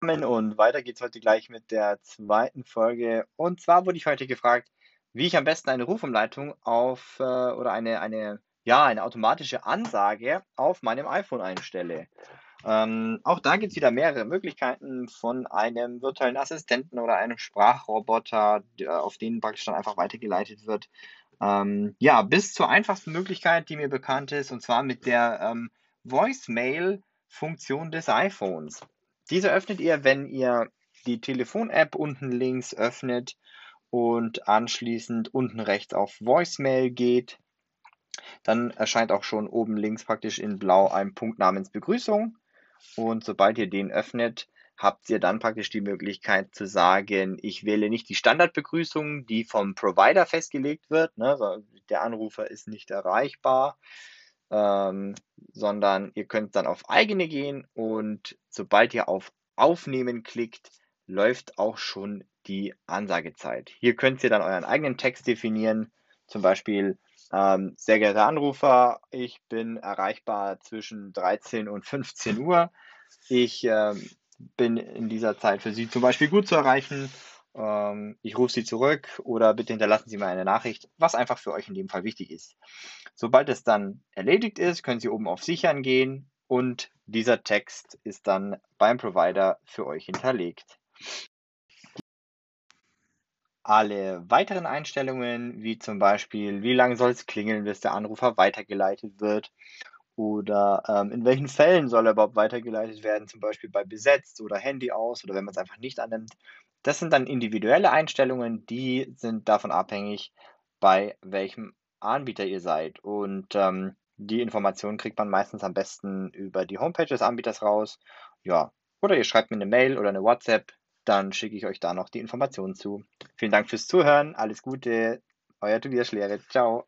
Und weiter geht's heute gleich mit der zweiten Folge. Und zwar wurde ich heute gefragt, wie ich am besten eine Rufumleitung auf äh, oder eine, eine, ja, eine automatische Ansage auf meinem iPhone einstelle. Ähm, auch da gibt es wieder mehrere Möglichkeiten von einem virtuellen Assistenten oder einem Sprachroboter, auf den praktisch dann einfach weitergeleitet wird. Ähm, ja, bis zur einfachsten Möglichkeit, die mir bekannt ist, und zwar mit der ähm, Voicemail-Funktion des iPhones. Diese öffnet ihr, wenn ihr die Telefon-App unten links öffnet und anschließend unten rechts auf Voicemail geht. Dann erscheint auch schon oben links praktisch in blau ein Punkt namens Begrüßung. Und sobald ihr den öffnet, habt ihr dann praktisch die Möglichkeit zu sagen, ich wähle nicht die Standardbegrüßung, die vom Provider festgelegt wird, ne, der Anrufer ist nicht erreichbar, ähm, sondern ihr könnt dann auf eigene gehen und sobald ihr auf Aufnehmen klickt, läuft auch schon die Ansagezeit. Hier könnt ihr dann euren eigenen Text definieren, zum Beispiel ähm, sehr geehrter Anrufer, ich bin erreichbar zwischen 13 und 15 Uhr. Ich ähm, bin in dieser Zeit für Sie zum Beispiel gut zu erreichen. Ähm, ich rufe Sie zurück oder bitte hinterlassen Sie mir eine Nachricht, was einfach für euch in dem Fall wichtig ist. Sobald es dann erledigt ist, können Sie oben auf Sichern gehen und dieser Text ist dann beim Provider für euch hinterlegt. Alle weiteren Einstellungen, wie zum Beispiel, wie lange soll es klingeln, bis der Anrufer weitergeleitet wird oder ähm, in welchen Fällen soll er überhaupt weitergeleitet werden, zum Beispiel bei besetzt oder Handy aus oder wenn man es einfach nicht annimmt. Das sind dann individuelle Einstellungen, die sind davon abhängig, bei welchem Anbieter ihr seid. Und ähm, die Informationen kriegt man meistens am besten über die Homepage des Anbieters raus. Ja, oder ihr schreibt mir eine Mail oder eine WhatsApp dann schicke ich euch da noch die Informationen zu. Vielen Dank fürs Zuhören, alles Gute, euer Tobias Schlere, ciao.